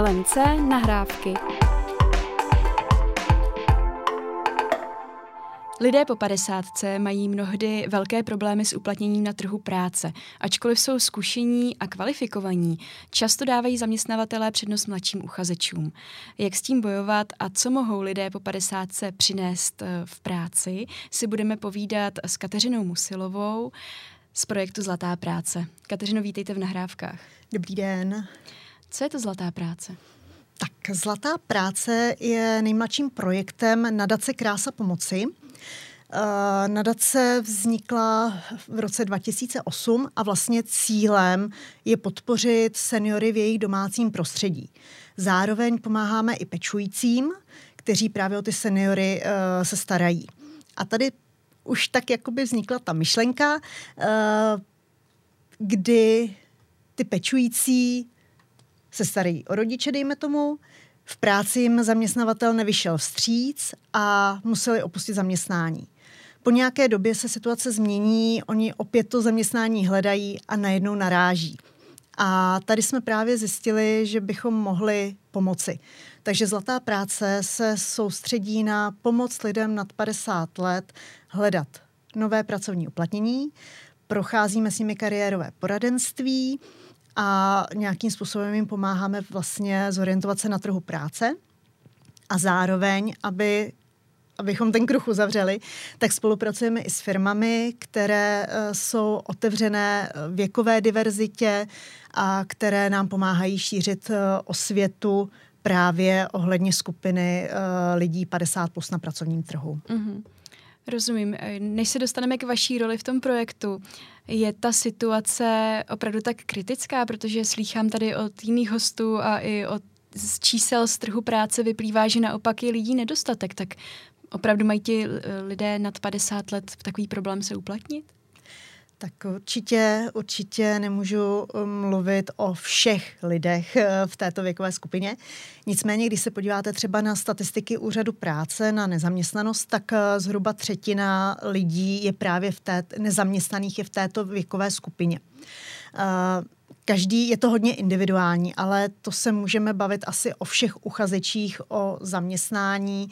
LMC nahrávky. Lidé po 50 mají mnohdy velké problémy s uplatněním na trhu práce. Ačkoliv jsou zkušení a kvalifikovaní, často dávají zaměstnavatelé přednost mladším uchazečům. Jak s tím bojovat a co mohou lidé po 50 přinést eh, v práci, si budeme povídat s Kateřinou Musilovou z projektu Zlatá práce. Kateřino, vítejte v nahrávkách. Dobrý den. Co je to Zlatá práce? Tak Zlatá práce je nejmladším projektem nadace Krása pomoci. Eh, nadace vznikla v roce 2008 a vlastně cílem je podpořit seniory v jejich domácím prostředí. Zároveň pomáháme i pečujícím, kteří právě o ty seniory uh, se starají. A tady už tak jakoby vznikla ta myšlenka, uh, kdy ty pečující se starají o rodiče, dejme tomu, v práci jim zaměstnavatel nevyšel vstříc a museli opustit zaměstnání. Po nějaké době se situace změní, oni opět to zaměstnání hledají a najednou naráží. A tady jsme právě zjistili, že bychom mohli pomoci. Takže Zlatá práce se soustředí na pomoc lidem nad 50 let hledat nové pracovní uplatnění, procházíme s nimi kariérové poradenství a nějakým způsobem jim pomáháme vlastně zorientovat se na trhu práce a zároveň, aby abychom ten kruh uzavřeli, tak spolupracujeme i s firmami, které uh, jsou otevřené věkové diverzitě a které nám pomáhají šířit uh, osvětu právě ohledně skupiny lidí 50 plus na pracovním trhu. Mm-hmm. Rozumím. Než se dostaneme k vaší roli v tom projektu, je ta situace opravdu tak kritická, protože slýchám tady od jiných hostů a i od z čísel z trhu práce vyplývá, že naopak je lidí nedostatek. Tak opravdu mají ti lidé nad 50 let takový problém se uplatnit? Tak určitě, určitě nemůžu um, mluvit o všech lidech uh, v této věkové skupině. Nicméně, když se podíváte třeba na statistiky úřadu práce na nezaměstnanost, tak uh, zhruba třetina lidí je právě v té, nezaměstnaných je v této věkové skupině. Uh, každý, je to hodně individuální, ale to se můžeme bavit asi o všech uchazečích o zaměstnání.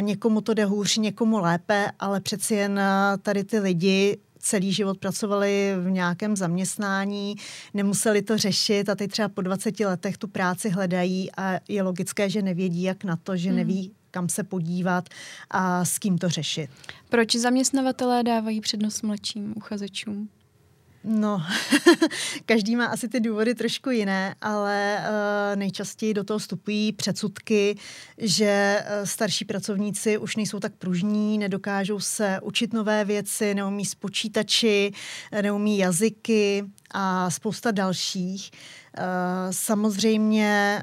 Někomu to jde hůř, někomu lépe, ale přeci jen tady ty lidi celý život pracovali v nějakém zaměstnání, nemuseli to řešit a teď třeba po 20 letech tu práci hledají a je logické, že nevědí, jak na to, že hmm. neví, kam se podívat a s kým to řešit. Proč zaměstnavatelé dávají přednost mladším uchazečům? No, každý má asi ty důvody trošku jiné, ale uh, nejčastěji do toho vstupují předsudky, že uh, starší pracovníci už nejsou tak pružní, nedokážou se učit nové věci, neumí s počítači, neumí jazyky a spousta dalších. Uh, samozřejmě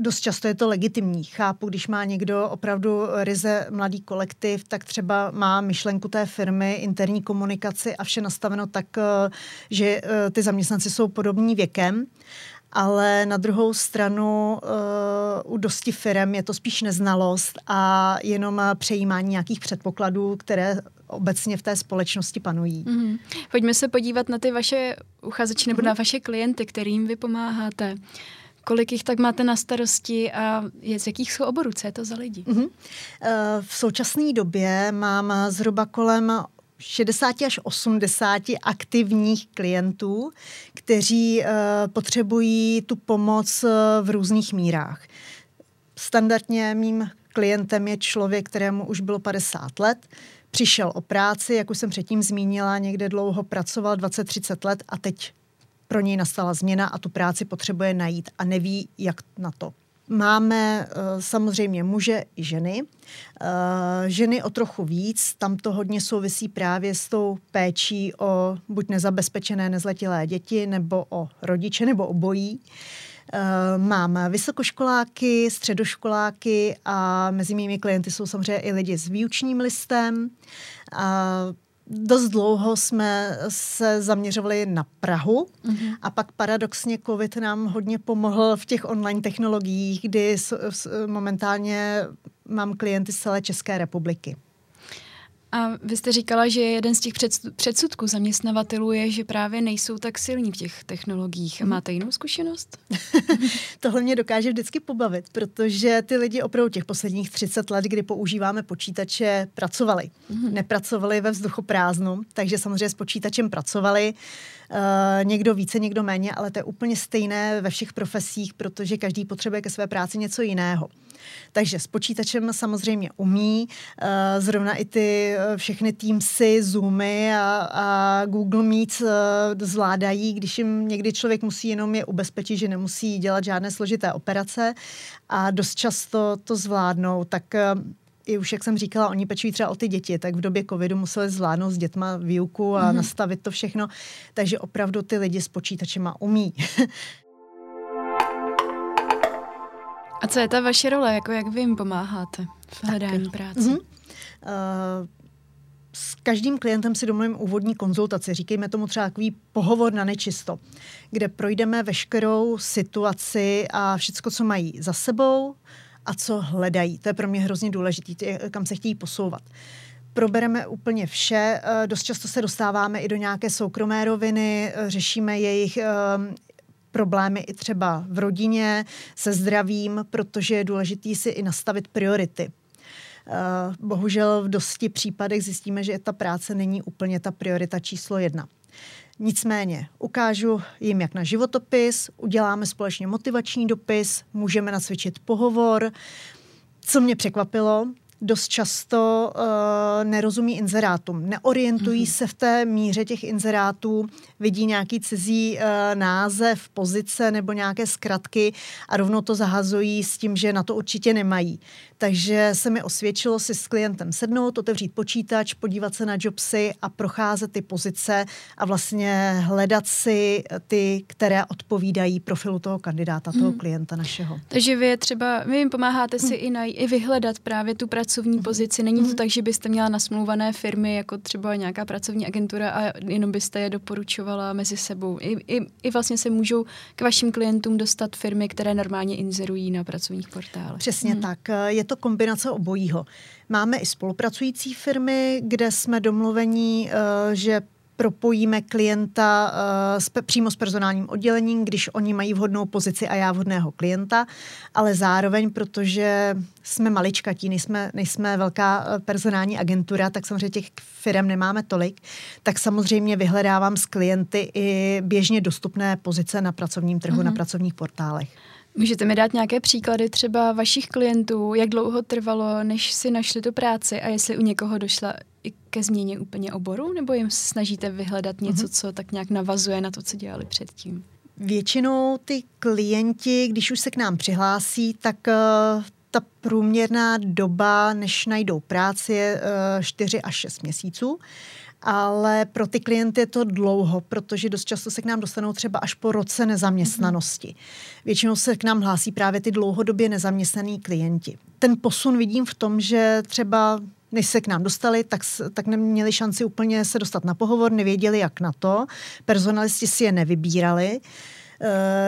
dost často je to legitimní. Chápu, když má někdo opravdu ryze mladý kolektiv, tak třeba má myšlenku té firmy, interní komunikaci a vše nastaveno tak, eh, že eh, ty zaměstnanci jsou podobní věkem. Ale na druhou stranu uh, u dosti firm je to spíš neznalost a jenom přejímání nějakých předpokladů, které obecně v té společnosti panují. Mm-hmm. Pojďme se podívat na ty vaše uchazeče nebo mm-hmm. na vaše klienty, kterým vy pomáháte. Kolik jich tak máte na starosti a je, z jakých jsou oborů? Co je to za lidi? Mm-hmm. V současné době mám zhruba kolem 60 až 80 aktivních klientů, kteří uh, potřebují tu pomoc uh, v různých mírách. Standardně mým klientem je člověk, kterému už bylo 50 let, přišel o práci, jak už jsem předtím zmínila, někde dlouho pracoval 20-30 let a teď pro něj nastala změna a tu práci potřebuje najít a neví, jak na to. Máme uh, samozřejmě muže i ženy. Uh, ženy o trochu víc, tam to hodně souvisí právě s tou péčí o buď nezabezpečené nezletilé děti, nebo o rodiče, nebo obojí. Uh, mám vysokoškoláky, středoškoláky a mezi mými klienty jsou samozřejmě i lidi s výučním listem. Dost dlouho jsme se zaměřovali na Prahu mm-hmm. a pak paradoxně COVID nám hodně pomohl v těch online technologiích, kdy momentálně mám klienty z celé České republiky. A vy jste říkala, že jeden z těch předsudků zaměstnavatelů je, že právě nejsou tak silní v těch technologiích. Mhm. máte jinou zkušenost? Tohle mě dokáže vždycky pobavit, protože ty lidi opravdu těch posledních 30 let, kdy používáme počítače, pracovali. Mm-hmm. Nepracovali ve vzduchu prázdnu, takže samozřejmě s počítačem pracovali. Uh, někdo více, někdo méně, ale to je úplně stejné ve všech profesích, protože každý potřebuje ke své práci něco jiného. Takže s počítačem samozřejmě umí, uh, zrovna i ty uh, všechny Teamsy, Zoomy a, a Google Meet uh, zvládají, když jim někdy člověk musí jenom je ubezpečit, že nemusí dělat žádné složité operace a dost často to zvládnou, tak i už, jak jsem říkala, oni pečují třeba o ty děti, tak v době covidu museli zvládnout s dětma výuku a mm-hmm. nastavit to všechno. Takže opravdu ty lidi s počítačema umí. a co je ta vaše role? Jako jak vy jim pomáháte v hledání tak, práce? Mm-hmm. Uh, s každým klientem si domluvím úvodní konzultaci, říkejme tomu třeba takový pohovor na nečisto, kde projdeme veškerou situaci a všechno, co mají za sebou, a co hledají. To je pro mě hrozně důležité, kam se chtějí posouvat probereme úplně vše. Eh, dost často se dostáváme i do nějaké soukromé roviny, eh, řešíme jejich ehm, problémy i třeba v rodině, se zdravím, protože je důležité si i nastavit priority. Eh, bohužel v dosti případech zjistíme, že ta práce není úplně ta priorita číslo jedna. Nicméně ukážu jim, jak na životopis, uděláme společně motivační dopis, můžeme nacvičit pohovor. Co mě překvapilo, dost často uh, nerozumí inzerátům. Neorientují mm-hmm. se v té míře těch inzerátů, vidí nějaký cizí uh, název, pozice nebo nějaké zkratky a rovnou to zahazují s tím, že na to určitě nemají. Takže se mi osvědčilo si s klientem sednout, otevřít počítač, podívat se na jobsy a procházet ty pozice a vlastně hledat si ty, které odpovídají profilu toho kandidáta, toho mm. klienta našeho. Takže vy třeba, vy jim pomáháte si mm. i, na, i vyhledat právě tu pracovní mm. pozici. Není to mm. tak, že byste měla nasmluvané firmy, jako třeba nějaká pracovní agentura a jenom byste je doporučovala mezi sebou. I, i, i vlastně se můžou k vašim klientům dostat firmy, které normálně inzerují na pracovních portálech. Přesně mm. tak. Je to kombinace obojího. Máme i spolupracující firmy, kde jsme domluvení, eh, že propojíme klienta uh, s, přímo s personálním oddělením, když oni mají vhodnou pozici a já vhodného klienta, ale zároveň, protože jsme maličkatí, nejsme, nejsme velká uh, personální agentura, tak samozřejmě těch firm nemáme tolik, tak samozřejmě vyhledávám s klienty i běžně dostupné pozice na pracovním trhu, mm-hmm. na pracovních portálech. Můžete mi dát nějaké příklady třeba vašich klientů, jak dlouho trvalo, než si našli tu práci a jestli u někoho došla i ke změně úplně oboru, nebo jim snažíte vyhledat něco, mm-hmm. co tak nějak navazuje na to, co dělali předtím? Většinou ty klienti, když už se k nám přihlásí, tak uh, ta průměrná doba, než najdou práci, je uh, 4 až 6 měsíců ale pro ty klienty je to dlouho, protože dost často se k nám dostanou třeba až po roce nezaměstnanosti. Většinou se k nám hlásí právě ty dlouhodobě nezaměstnaní klienti. Ten posun vidím v tom, že třeba než se k nám dostali, tak, tak neměli šanci úplně se dostat na pohovor, nevěděli, jak na to. Personalisti si je nevybírali.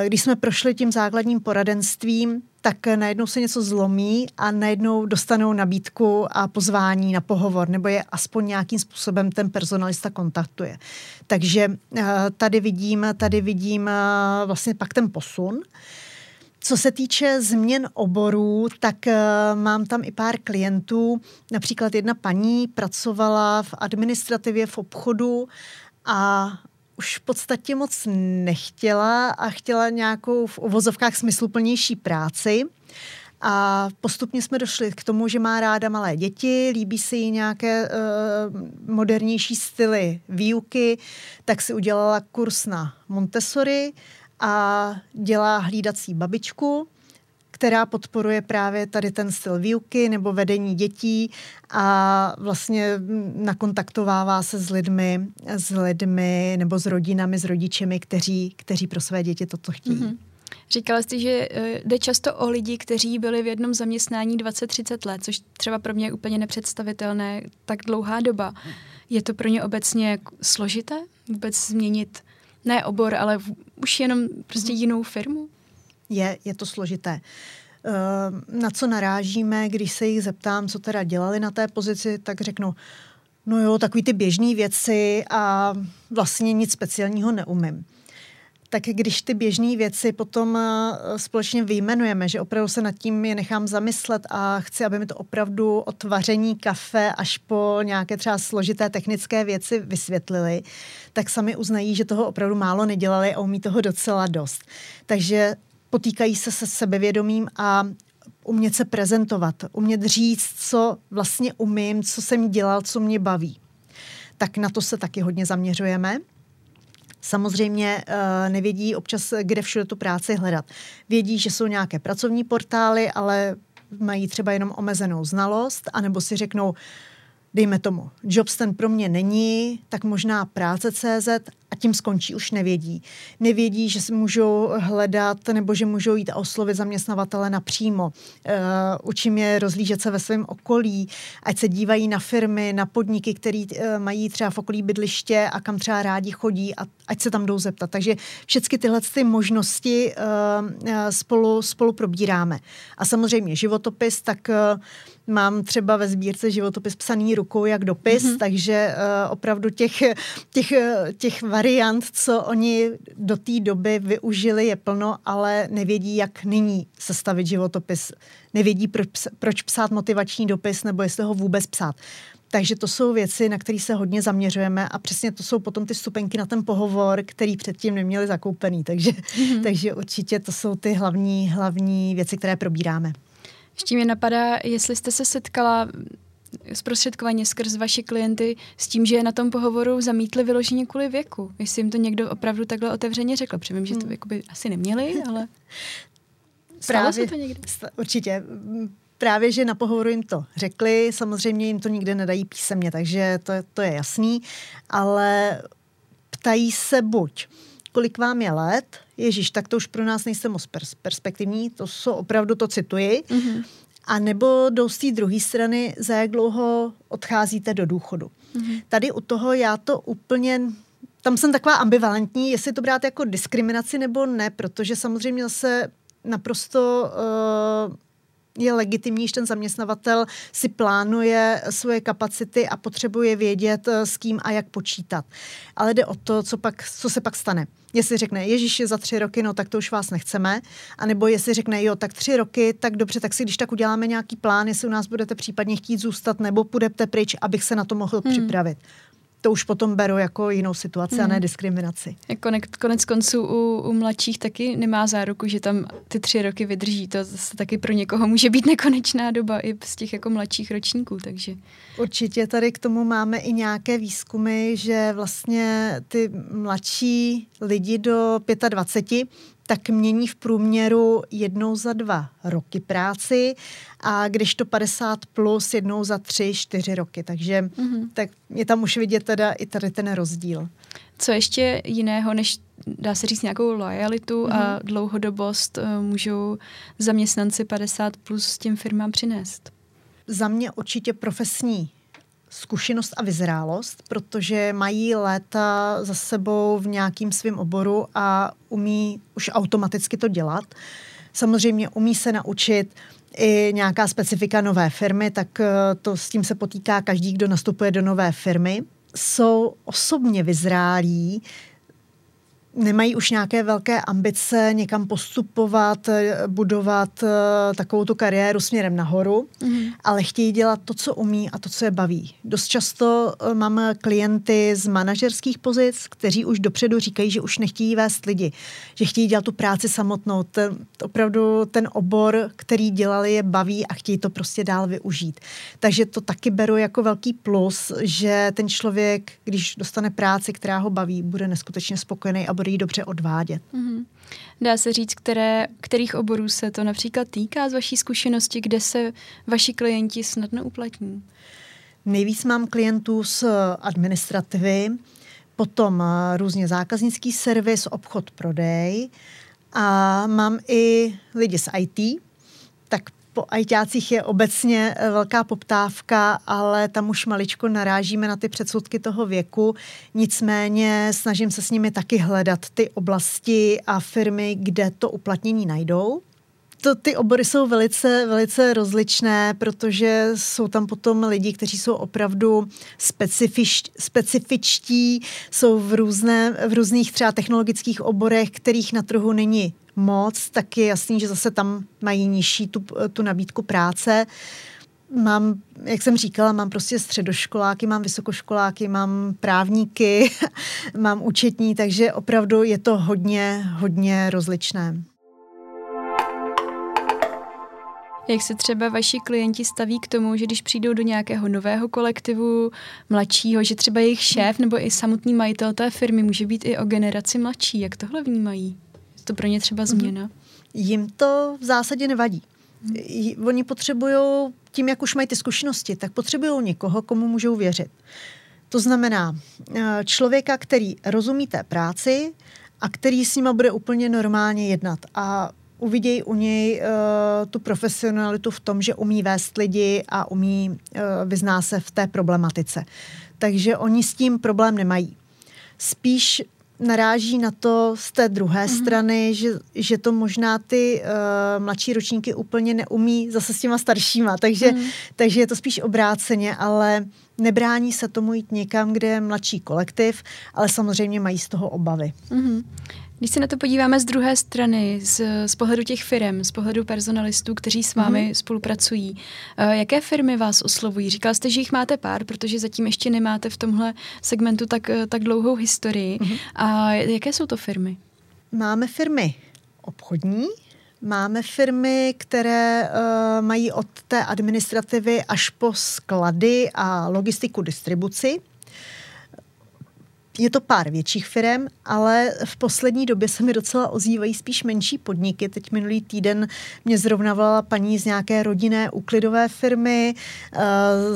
Když jsme prošli tím základním poradenstvím, tak najednou se něco zlomí a najednou dostanou nabídku a pozvání na pohovor, nebo je aspoň nějakým způsobem ten personalista kontaktuje. Takže eh, tady vidím, tady vidím eh, vlastně pak ten posun. Co se týče změn oborů, tak uh, mám tam i pár klientů. Například jedna paní pracovala v administrativě v obchodu a už v podstatě moc nechtěla a chtěla nějakou v uvozovkách smysluplnější práci. A postupně jsme došli k tomu, že má ráda malé děti, líbí se jí nějaké uh, modernější styly výuky, tak si udělala kurz na Montessori a dělá hlídací babičku která podporuje právě tady ten styl výuky nebo vedení dětí a vlastně nakontaktovává se s lidmi, s lidmi nebo s rodinami, s rodičemi, kteří, kteří pro své děti toto chtějí. Mm-hmm. Říkala jste, že eh, jde často o lidi, kteří byli v jednom zaměstnání 20-30 let, což třeba pro mě je úplně nepředstavitelné, tak dlouhá doba. Je to pro ně obecně složité vůbec změnit ne obor, ale už jenom prostě jinou firmu? Je, je to složité. Ehm, na co narážíme, když se jich zeptám, co teda dělali na té pozici, tak řeknu, No jo, takový ty běžné věci a vlastně nic speciálního neumím tak když ty běžné věci potom eh, společně vyjmenujeme, že opravdu se nad tím je nechám zamyslet a chci, aby mi to opravdu od vaření kafe až po nějaké třeba složité technické věci vysvětlili, tak sami uznají, že toho opravdu málo nedělali a umí toho docela dost. Takže potýkají se se sebevědomím a umět se prezentovat, umět říct, co vlastně umím, co jsem dělal, co mě baví. Tak na to se taky hodně zaměřujeme. Samozřejmě uh, nevědí občas, kde všude tu práci hledat. Vědí, že jsou nějaké pracovní portály, ale mají třeba jenom omezenou znalost, anebo si řeknou, dejme tomu, Jobs ten pro mě není, tak možná práce CZ a tím skončí, už nevědí. Nevědí, že si můžou hledat nebo že můžou jít a oslovit zaměstnavatele napřímo. Uh, učím je rozlížet se ve svém okolí, ať se dívají na firmy, na podniky, které uh, mají třeba v okolí bydliště a kam třeba rádi chodí a ať se tam jdou zeptat. Takže všechny tyhle ty možnosti uh, spolu, spolu probíráme. A samozřejmě životopis, tak uh, mám třeba ve sbírce životopis psaný rukou jak dopis, mm-hmm. takže uh, opravdu těch, těch, těch variant, co oni do té doby využili, je plno, ale nevědí, jak nyní sestavit životopis. Nevědí, proč, proč psát motivační dopis nebo jestli ho vůbec psát. Takže to jsou věci, na které se hodně zaměřujeme a přesně to jsou potom ty stupenky na ten pohovor, který předtím neměli zakoupený. Takže, mm-hmm. takže určitě to jsou ty hlavní, hlavní věci, které probíráme. Ještě mě napadá, jestli jste se setkala zprostředkovaně skrz vaši klienty s tím, že je na tom pohovoru zamítli vyloženě kvůli věku. Jestli jim to někdo opravdu takhle otevřeně řekl. Přemím, že to hmm. jakoby asi neměli, ale Stalo se to někdy? Určitě. Právě, že na pohovoru jim to řekli, samozřejmě jim to nikde nedají písemně, takže to, to je jasný, ale ptají se buď, kolik vám je let, Ježíš, tak to už pro nás nejste moc pers- perspektivní, to jsou opravdu to cituji, mm-hmm. A nebo jdou z té druhé strany, za jak dlouho odcházíte do důchodu. Mm-hmm. Tady u toho já to úplně tam jsem taková ambivalentní, jestli to brát jako diskriminaci nebo ne, protože samozřejmě zase naprosto uh, je legitimní, že ten zaměstnavatel si plánuje svoje kapacity a potřebuje vědět, eh, s kým a jak počítat. Ale jde o to, co, pak, co se pak stane. Jestli řekne, Ježíš je za tři roky, no tak to už vás nechceme. A nebo jestli řekne, jo, tak tři roky, tak dobře, tak si když tak uděláme nějaký plán, jestli u nás budete případně chtít zůstat, nebo půjdete pryč, abych se na to mohl hmm. připravit to už potom beru jako jinou situaci hmm. a ne hmm. diskriminaci. Konec, konec konců u, u mladších taky nemá záruku, že tam ty tři roky vydrží. To zase taky pro někoho může být nekonečná doba i z těch jako mladších ročníků, takže... Určitě tady k tomu máme i nějaké výzkumy, že vlastně ty mladší lidi do 25 tak mění v průměru jednou za dva roky práci a když to 50 plus jednou za tři, čtyři roky. Takže mm-hmm. tak je tam už vidět teda i tady ten rozdíl. Co ještě jiného, než dá se říct nějakou lojalitu mm-hmm. a mhm. dlouhodobost eh, můžou zaměstnanci 50 plus těm firmám přinést? Za mě určitě profesní zkušenost a vyzrálost, protože mají léta za sebou v nějakým svém oboru a umí už automaticky to dělat. Samozřejmě umí se naučit i nějaká specifika nové firmy, tak eh, to s tím se potýká každý, kdo nastupuje do nové firmy. Jsou osobně vyzrálí, nemají už nějaké velké ambice někam postupovat, eh, budovat uh, takovou tu kariéru směrem nahoru, mm-hmm. ale chtějí dělat to, co umí a to, co je baví. Dost často uh, mám klienty z manažerských pozic, kteří už dopředu říkají, že už nechtějí vést lidi, že chtějí dělat tu práci samotnou. Ten, opravdu ten obor, který dělali, je baví a chtějí to prostě dál využít. Takže to taky beru jako velký plus, že ten člověk, když dostane práci, která ho baví, bude neskutečně spokojený a bude ji dobře odvádět. Mm-hmm. Dá se říct, které, kterých oborů se to například týká z vaší zkušenosti, kde se vaši klienti snadno uplatní? Nejvíc mám klientů z administrativy, potom eh, různě zákaznický servis, obchod, prodej a mám i lidi z IT, tak po ajťácích je obecně eh, velká poptávka, ale tam už maličko narážíme na ty předsudky toho věku. Nicméně snažím se s nimi taky hledat ty oblasti a firmy, kde to uplatnění najdou. to, ty obory jsou velice, velice rozličné, protože jsou tam potom lidi, kteří jsou opravdu specifič, specifičtí, jsou v, různé, v různých třeba technologických oborech, kterých na trhu není moc, tak je jasný, že zase tam mají nižší tu, tu nabídku práce. Mám, jak jsem říkala, mám prostě středoškoláky, mám vysokoškoláky, mám právníky, mám účetní, takže opravdu je to hodně, hodně rozličné. Jak se třeba vaši klienti staví k tomu, že když přijdou do nějakého nového kolektivu, mladšího, že třeba jejich šéf nebo i samotný majitel té firmy může být i o generaci mladší? Jak tohle vnímají? To pro ně třeba mhm. změna? Jim to v zásadě nevadí. Hmm. Oni potřebují, tím jak už mají ty zkušenosti, tak potřebují někoho, komu můžou věřit. To znamená eh, člověka, který rozumí té práci a který s nima bude úplně normálně jednat. A uvidějí u něj uh, tu profesionalitu v tom, že umí vést lidi a umí, uh, vyzná se v té problematice. Takže oni s tím problém nemají. Spíš naráží na to z té druhé mm-hmm. strany, že, že to možná ty uh, mladší ročníky úplně neumí zase s těma staršíma, takže, mm. takže je to spíš obráceně, ale nebrání se tomu jít někam, kde je mladší kolektiv, ale samozřejmě mají z toho obavy. Mm-hmm. Když se na to podíváme z druhé strany, z, z pohledu těch firm, z pohledu personalistů, kteří s vámi mm-hmm. spolupracují, uh, jaké firmy vás oslovují? Říkal jste, že jich máte pár, protože zatím ještě nemáte v tomhle segmentu tak, eh, tak dlouhou historii. Mm-hmm. A jaké jsou to firmy? Máme firmy obchodní, Máme firmy, které uh, mají od té administrativy až po sklady a logistiku distribuci je to pár větších firm, ale v poslední době se mi docela ozývají spíš menší podniky. Teď minulý týden mě zrovna volala paní z nějaké rodinné úklidové firmy, eh,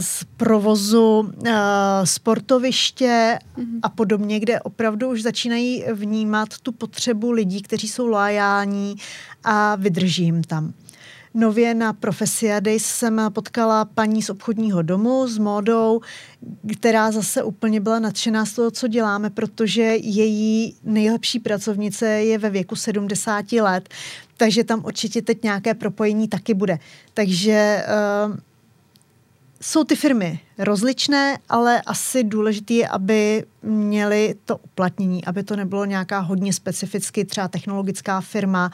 z provozu eh, sportoviště mm-hmm. a podobně, kde opravdu už začínají vnímat tu potřebu lidí, kteří jsou loajální a vydrží jim tam. Nově na Profesiady jsem potkala paní z obchodního domu s módou, která zase úplně byla nadšená z toho, co děláme, protože její nejlepší pracovnice je ve věku 70 let, takže tam určitě teď nějaké propojení taky bude. Takže uh, jsou ty firmy rozličné, ale asi důležité je, aby měli to uplatnění, aby to nebylo nějaká hodně specificky třeba technologická firma,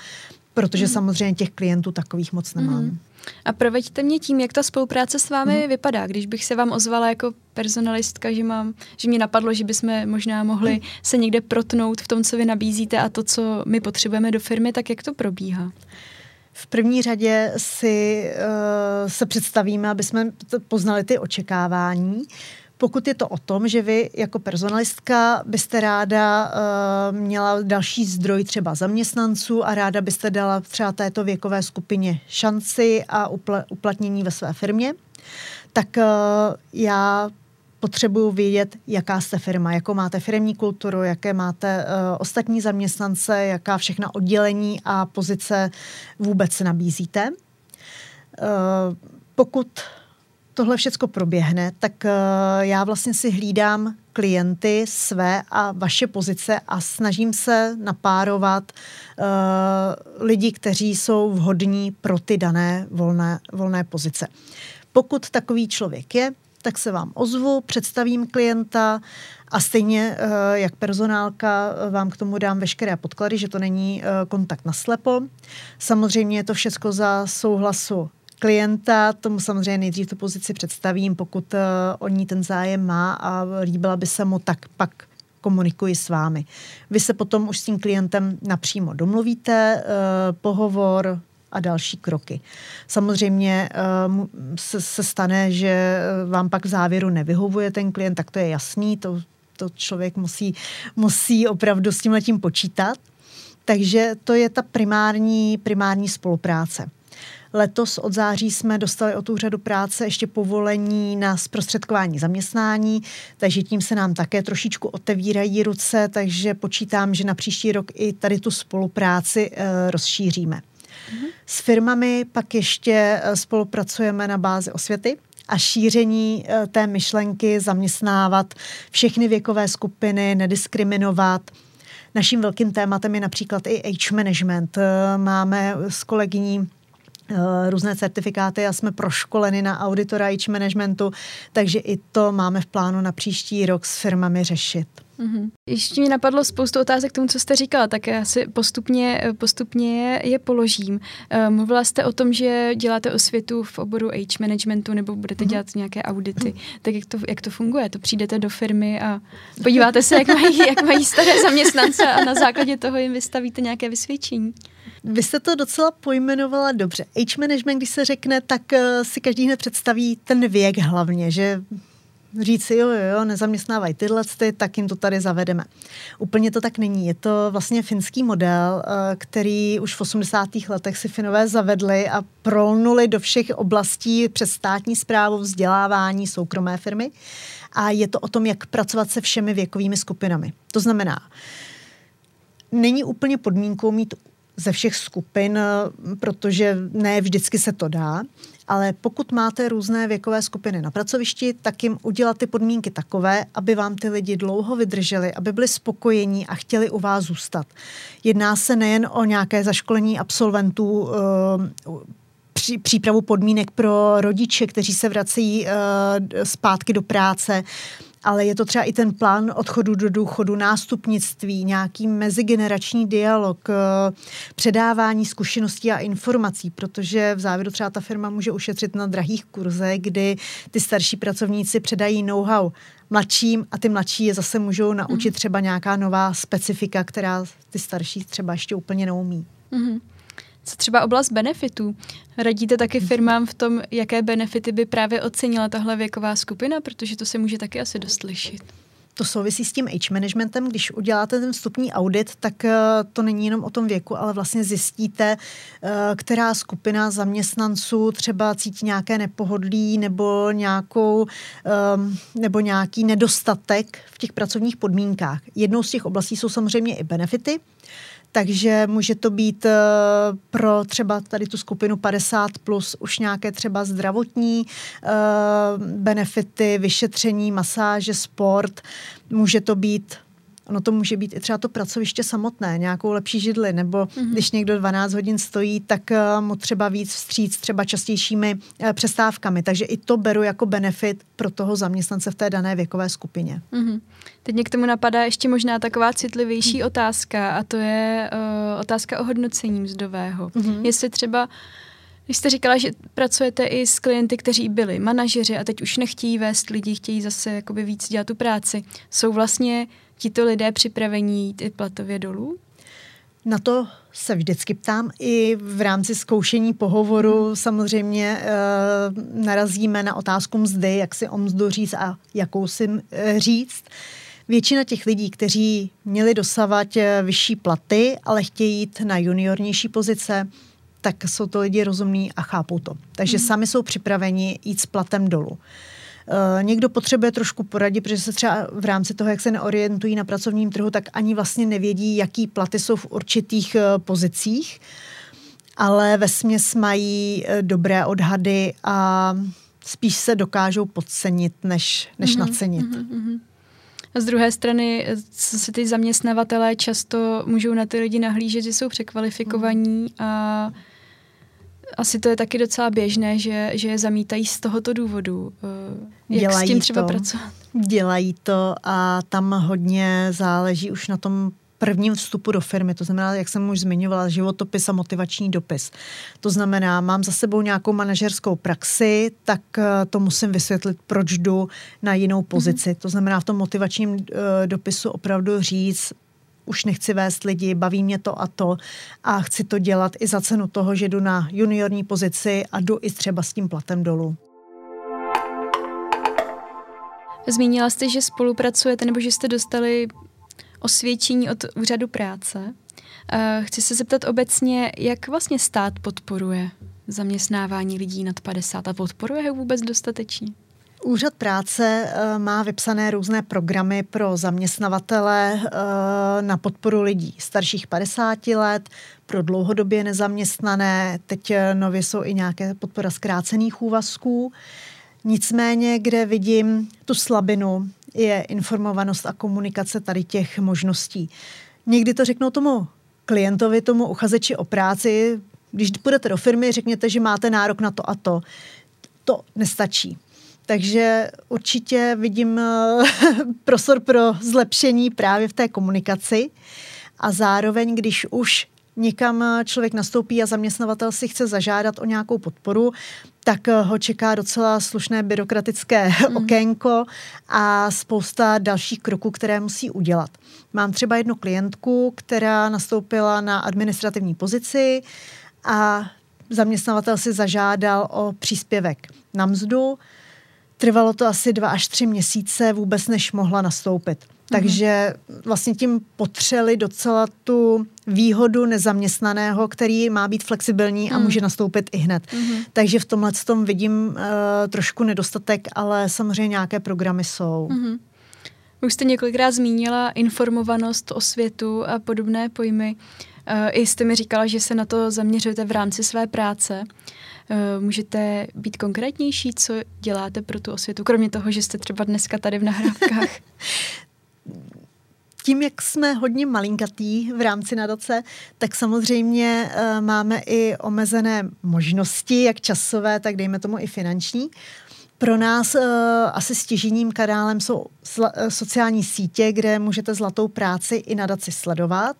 protože mm. samozřejmě těch klientů takových moc nemám. Mm. A proveďte mě tím, jak ta spolupráce s vámi mm. vypadá. Když bych se vám ozvala jako personalistka, že, mám, že mě napadlo, že bychom možná mohli mm. se někde protnout v tom, co vy nabízíte a to, co my potřebujeme do firmy, tak jak to probíhá? V první řadě si uh, se představíme, aby jsme poznali ty očekávání. Uh, pokud je to o tom, že vy jako personalistka byste ráda uh, měla další zdroj třeba zaměstnanců a ráda byste dala třeba této věkové skupině šanci a upl- uplatnění ve své firmě, tak uh, já potřebuju vědět, jaká jste firma, jakou máte firmní kulturu, jaké máte uh, ostatní zaměstnance, jaká všechna oddělení a pozice vůbec nabízíte. Uh, pokud tohle všechno proběhne, tak uh, já vlastně si hlídám klienty své a vaše pozice a snažím se napárovat uh, lidi, kteří jsou vhodní pro ty dané volné, volné pozice. Pokud takový člověk je, tak se vám ozvu, představím klienta a stejně uh, jak personálka vám k tomu dám veškeré podklady, že to není uh, kontakt na slepo. Samozřejmě je to všechno za souhlasu klienta, tomu samozřejmě nejdřív tu pozici představím, pokud uh, o ní ten zájem má a líbila by se mu, tak pak komunikuji s vámi. Vy se potom už s tím klientem napřímo domluvíte, uh, pohovor, a další kroky. Samozřejmě uh, se, se stane, že vám pak v závěru nevyhovuje ten klient, tak to je jasný, to, to člověk musí, musí opravdu s tím letím počítat. Takže to je ta primární, primární spolupráce. Letos od září jsme dostali od úřadu práce ještě povolení na zprostředkování zaměstnání, takže tím se nám také trošičku otevírají ruce, takže počítám, že na příští rok i tady tu spolupráci e, rozšíříme. S firmami pak ještě eh, spolupracujeme na bázi osvěty a šíření e, té myšlenky zaměstnávat všechny věkové skupiny, nediskriminovat. Naším velkým tématem je například i age management. Máme s kolegyní různé certifikáty a jsme proškoleni na auditora age managementu, takže i to máme v plánu na příští rok s firmami řešit. Mm-hmm. Ještě mi napadlo spoustu otázek k tomu, co jste říkala, tak já si postupně, postupně je, položím. Uh, mluvila jste o tom, že děláte osvětu v oboru age managementu nebo budete mm-hmm. dělat nějaké audity. Mm-hmm. Tak jak to, jak to funguje? To přijdete do firmy a podíváte se, jak mají, jak mají staré zaměstnance a na základě toho jim vystavíte nějaké vysvědčení. Vy jste to docela pojmenovala dobře. Age management, když se řekne, tak uh, si každý hned představí ten věk hlavně, že říct si, jo, jo, jo, nezaměstnávají tyhle, ty, tak jim to tady zavedeme. Úplně to tak není. Je to vlastně finský model, eh, který už v 80. letech si Finové zavedli a prolnuli do všech oblastí přes státní zprávu, vzdělávání, soukromé firmy. A je to o tom, jak pracovat se všemi věkovými skupinami. To znamená, není úplně podmínkou mít ze všech skupin, protože ne vždycky se to dá, ale pokud máte různé věkové skupiny na pracovišti, tak jim udělat ty podmínky takové, aby vám ty lidi dlouho vydrželi, aby byli spokojení a chtěli u vás zůstat. Jedná se nejen o nějaké zaškolení absolventů, eh, přípravu podmínek pro rodiče, kteří se vracejí eh, zpátky do práce, ale je to třeba i ten plán odchodu do důchodu, nástupnictví, nějaký mezigenerační dialog, eh, předávání zkušeností a informací, protože v závěru třeba ta firma může ušetřit na drahých kurzech, kdy ty starší pracovníci předají know-how mladším a ty mladší je zase můžou naučit mhm. třeba nějaká nová specifika, která ty starší třeba ještě úplně neumí. Mm-hmm. Co třeba oblast benefitů? Radíte taky firmám v tom, jaké benefity by právě ocenila tahle věková skupina, protože to se může taky asi dost lišit. To souvisí s tím age managementem. Když uděláte ten vstupní audit, tak eh, to není jenom o tom věku, ale vlastně zjistíte, eh, která skupina zaměstnanců třeba cítí nějaké nepohodlí nebo, nějakou, ehm, nebo nějaký nedostatek v těch pracovních podmínkách. Jednou z těch oblastí jsou samozřejmě i benefity. Takže může to být eh, pro třeba tady tu skupinu 50 plus už nějaké třeba zdravotní eh, benefity, vyšetření, masáže, sport. Může to být Ono to může být i třeba to pracoviště samotné, nějakou lepší židli, nebo mm-hmm. když někdo 12 hodin stojí, tak uh, mu třeba víc vstříc třeba častějšími uh, přestávkami. Takže i to beru jako benefit pro toho zaměstnance v té dané věkové skupině. Mm-hmm. Teď mě k tomu napadá ještě možná taková citlivější mm. otázka a to je uh, otázka o hodnocení mzdového. Mm-hmm. Jestli třeba když jste říkala, že pracujete i s klienty, kteří byli manažeři a teď už nechtějí vést lidi, chtějí zase jakoby víc dělat tu práci, jsou vlastně tito lidé připravení jít i platově dolů? Na to se vždycky ptám. I v rámci zkoušení pohovoru hmm. samozřejmě e, narazíme na otázku mzdy, jak si o mzdu říct a jakou si e, říct. Většina těch lidí, kteří měli dosavat eh, vyšší platy, ale chtějí jít na juniornější pozice, tak jsou to lidi rozumní a chápou to. Takže hmm. sami jsou připraveni jít s platem dolů. Eh, někdo potřebuje trošku poradit, protože se třeba v rámci toho, jak se neorientují na pracovním trhu, tak ani vlastně nevědí, jaký platy jsou v určitých eh, pozicích, ale ve směs mají eh, dobré odhady a spíš se dokážou podcenit, než, než mm-hmm, nacenit. Mm-hmm. A z druhé strany se ty zaměstnavatelé často můžou na ty lidi nahlížet, že jsou překvalifikovaní a asi to je taky docela běžné, že, že je zamítají z tohoto důvodu. Eh, jak dělají s tím třeba to, pracovat? Dělají to a tam hodně záleží už na tom prvním vstupu do firmy, to znamená, jak jsem už zmiňovala, životopis a motivační dopis. To znamená, mám za sebou nějakou manažerskou praxi, tak eh, to musím vysvětlit, proč jdu na jinou pozici. Mm-hmm. To znamená, v tom motivačním uh, dopisu opravdu říct, už nechci vést lidi, baví mě to a to a chci to dělat i za cenu toho, že jdu na juniorní pozici a jdu i třeba s tím platem dolů. Zmínila jste, že spolupracujete nebo že jste dostali osvědčení od úřadu práce. Chci se zeptat obecně, jak vlastně stát podporuje zaměstnávání lidí nad 50 a podporuje ho vůbec dostatečně? Úřad práce eh, má vypsané různé programy pro zaměstnavatele eh, na podporu lidí starších 50 let, pro dlouhodobě nezaměstnané, teď eh, nově jsou i nějaké podpora zkrácených úvazků. Nicméně, kde vidím tu slabinu, je informovanost a komunikace tady těch možností. Někdy to řeknou tomu klientovi, tomu uchazeči o práci, Když půjdete do firmy, řekněte, že máte nárok na to a to. To nestačí. Takže určitě vidím eh, prostor pro zlepšení právě v té komunikaci. A zároveň, když už někam člověk nastoupí a zaměstnavatel si chce zažádat o nějakou podporu, tak ho čeká docela slušné byrokratické mm. okénko a spousta dalších kroků, které musí udělat. Mám třeba jednu klientku, která nastoupila na administrativní pozici a zaměstnavatel si zažádal o příspěvek na mzdu. Trvalo to asi dva až tři měsíce vůbec, než mohla nastoupit. Takže vlastně tím potřeli docela tu výhodu nezaměstnaného, který má být flexibilní a mm. může nastoupit i hned. Mm. Takže v tomhle tom vidím uh, trošku nedostatek, ale samozřejmě nějaké programy jsou. Mm. Už jste několikrát zmínila informovanost o světu a podobné pojmy. Uh, I jste mi říkala, že se na to zaměřujete v rámci své práce. Uh, můžete být konkrétnější, co děláte pro tu osvětu, kromě toho, že jste třeba dneska tady v nahrávkách? tím, jak jsme hodně malinkatý v rámci nadace, tak samozřejmě uh, máme i omezené možnosti, jak časové, tak dejme tomu i finanční. Pro nás uh, asi stěžením kanálem jsou sociální sítě, kde můžete zlatou práci i nadaci sledovat.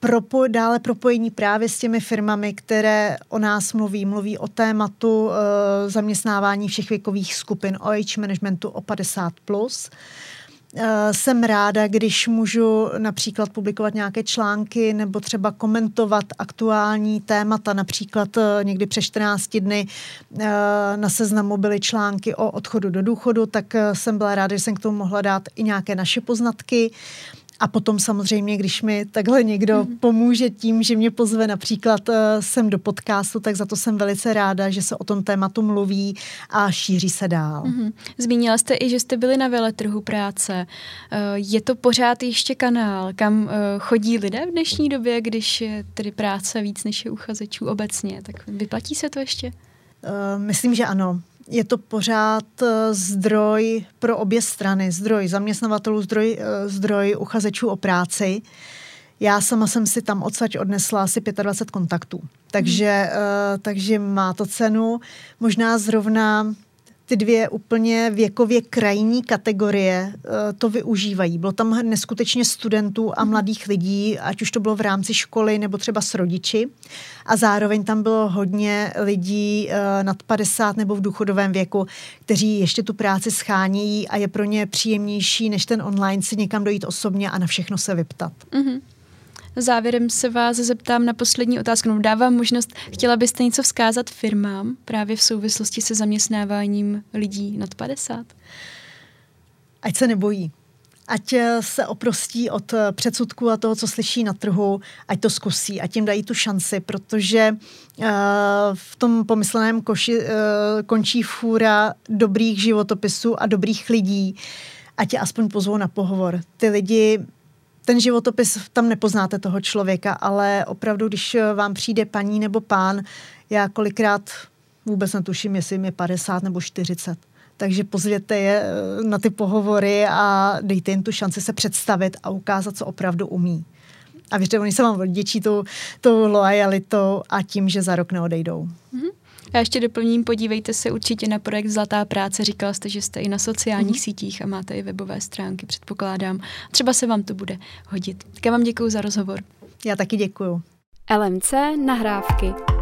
Propo, dále propojení právě s těmi firmami, které o nás mluví. Mluví o tématu uh, zaměstnávání všech věkových skupin, o age managementu o 50+. Plus. Eh, jsem ráda, když můžu například publikovat nějaké články nebo třeba komentovat aktuální témata. Například eh, někdy přes 14 dny na seznamu byly články o odchodu do důchodu, tak jsem byla ráda, že jsem k tomu mohla dát i nějaké naše poznatky. A potom samozřejmě, když mi takhle někdo mm. pomůže tím, že mě pozve například uh, sem do podcastu, tak za to jsem velice ráda, že se o tom tématu mluví a šíří se dál. Mm. Zmínila jste i, že jste byli na veletrhu práce. Uh, je to pořád ještě kanál, kam uh, chodí lidé v dnešní době, když je tedy práce víc než je uchazečů obecně? Tak vyplatí se to ještě? Uh, myslím, že ano je to pořád eh, zdroj pro obě strany, zdroj zaměstnavatelů, zdroj, eh, zdroj uchazečů o práci. Já sama jsem si tam odsaď odnesla asi 25 kontaktů. Takže, hmm. takže má to cenu. Možná zrovna ty dvě úplně věkově krajní kategorie uh, to využívají. Bylo tam neskutečně studentů a mladých lidí, ať už to bylo v rámci školy nebo třeba s rodiči. A zároveň tam bylo hodně lidí uh, nad 50 nebo v důchodovém věku, kteří ještě tu práci schánějí a je pro ně příjemnější, než ten online si někam dojít osobně a na všechno se vyptat. Mm-hmm. Závěrem se vás zeptám na poslední otázku. No, dávám možnost, chtěla byste něco vzkázat firmám právě v souvislosti se zaměstnáváním lidí nad 50? Ať se nebojí. Ať eh, se oprostí od eh, předsudku a toho, co slyší na trhu, ať to zkusí, ať jim dají tu šanci, protože uh, v tom pomysleném koši uh, končí fůra dobrých životopisů a dobrých lidí, ať je aspoň pozvou na pohovor. Ty lidi ten životopis, tam nepoznáte toho člověka, ale opravdu, když vám přijde paní nebo pán, já kolikrát vůbec netuším, jestli jim je 50 nebo 40. Takže pozvěte je eh, na ty pohovory a dejte jim tu šanci se představit a ukázat, co opravdu umí. A věřte, oni se vám vděčí tou, tou lojalitou a tím, že za rok neodejdou. Mm-hmm. Já ještě doplním, podívejte se určitě na projekt Zlatá práce. Říkala jste, že jste i na sociálních mm-hmm. sítích a máte i webové stránky, předpokládám. Třeba se vám to bude hodit. Tak já vám děkuji za rozhovor. Já taky děkuju. LMC nahrávky.